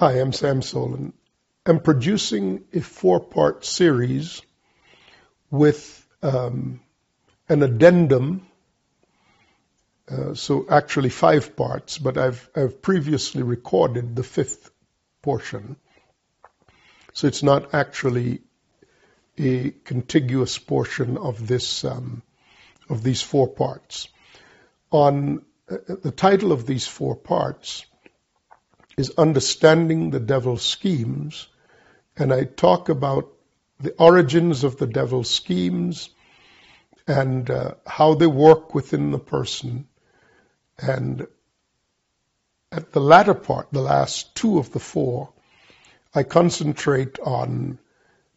Hi, I'm Sam Soleyn. I'm producing a four part series with um, an addendum. Uh, so actually five parts, but I've, I've previously recorded the fifth portion. So it's not actually a contiguous portion of this um, of these four parts. On uh, the title of these four parts is understanding the devil's schemes, and I talk about the origins of the devil's schemes and uh, how they work within the person. And at the latter part, the last two of the four, I concentrate on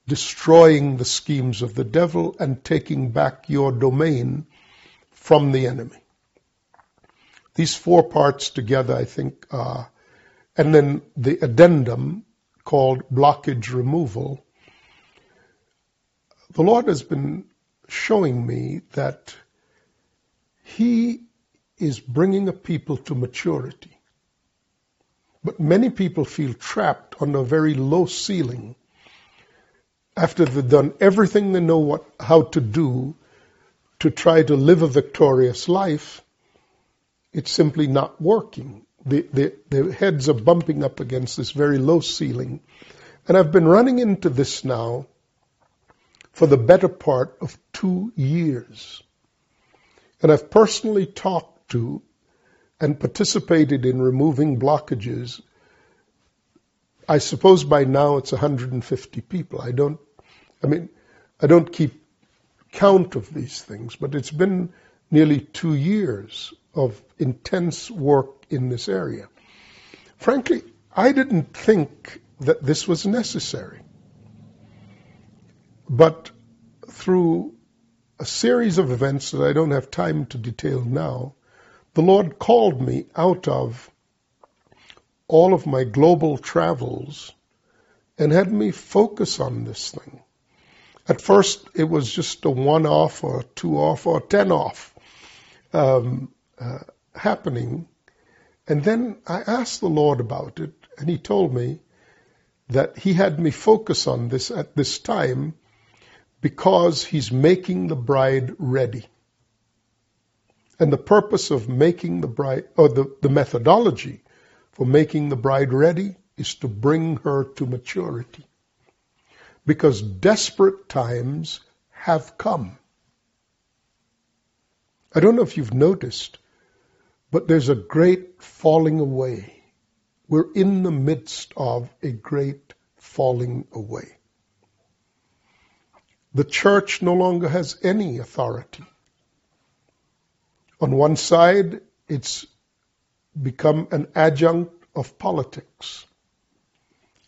destroying the schemes of the devil and taking back your domain from the enemy. These four parts together, I think, are and then the addendum called blockage removal. The Lord has been showing me that He is bringing a people to maturity. But many people feel trapped on a very low ceiling after they've done everything they know what, how to do to try to live a victorious life. It's simply not working the, the, the heads are bumping up against this very low ceiling. And I've been running into this now for the better part of two years. And I've personally talked to and participated in removing blockages. I suppose by now it's 150 people. I don't, I mean, I don't keep count of these things, but it's been nearly two years of intense work in this area. Frankly, I didn't think that this was necessary. But through a series of events that I don't have time to detail now, the Lord called me out of all of my global travels and had me focus on this thing. At first, it was just a one off or two off or ten off. Um, uh, happening. And then I asked the Lord about it, and He told me that He had me focus on this at this time because He's making the bride ready. And the purpose of making the bride, or the, the methodology for making the bride ready is to bring her to maturity. Because desperate times have come. I don't know if you've noticed, but there's a great falling away. We're in the midst of a great falling away. The church no longer has any authority. On one side, it's become an adjunct of politics.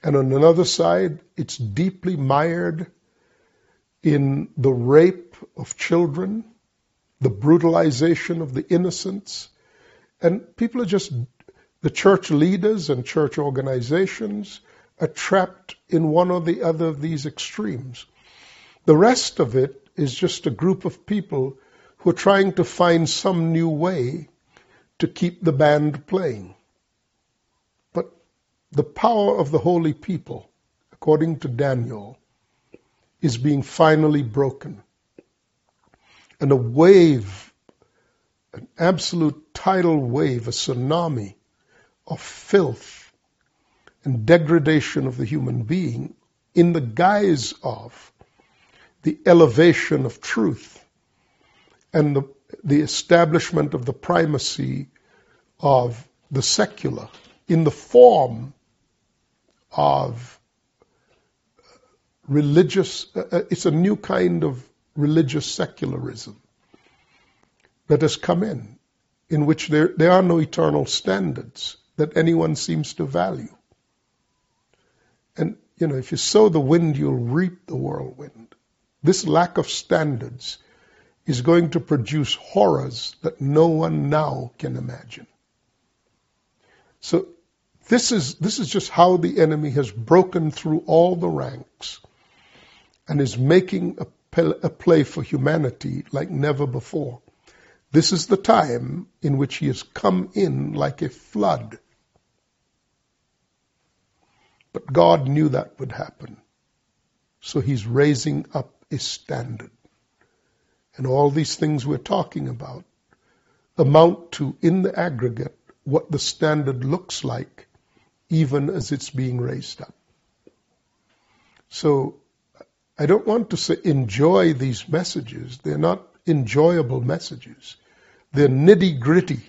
And on another side, it's deeply mired in the rape of children, the brutalization of the innocents, and people are just, the church leaders and church organizations are trapped in one or the other of these extremes. The rest of it is just a group of people who are trying to find some new way to keep the band playing. But the power of the holy people, according to Daniel, is being finally broken. And a wave an absolute tidal wave, a tsunami of filth and degradation of the human being in the guise of the elevation of truth and the, the establishment of the primacy of the secular in the form of religious, uh, uh it's a new kind of religious secularism that has come in, in which there, there are no eternal standards that anyone seems to value. And, you know, if you sow the wind, you'll reap the whirlwind. This lack of standards is going to produce horrors that no one now can imagine. So this is, this is just how the enemy has broken through all the ranks and is making a, a play for humanity like never before. This is the time in which he has come in like a flood. But God knew that would happen. So he's raising up a standard. And all these things we're talking about amount to, in the aggregate, what the standard looks like, even as it's being raised up. So I don't want to say enjoy these messages. They're not enjoyable messages. They're nitty gritty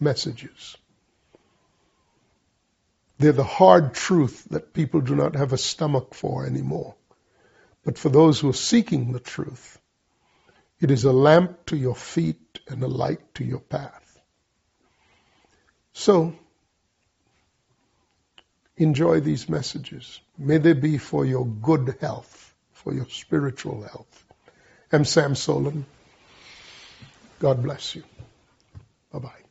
messages. They're the hard truth that people do not have a stomach for anymore. But for those who are seeking the truth, it is a lamp to your feet and a light to your path. So, enjoy these messages. May they be for your good health, for your spiritual health. I'm Sam Soleyn. God bless you. Bye bye.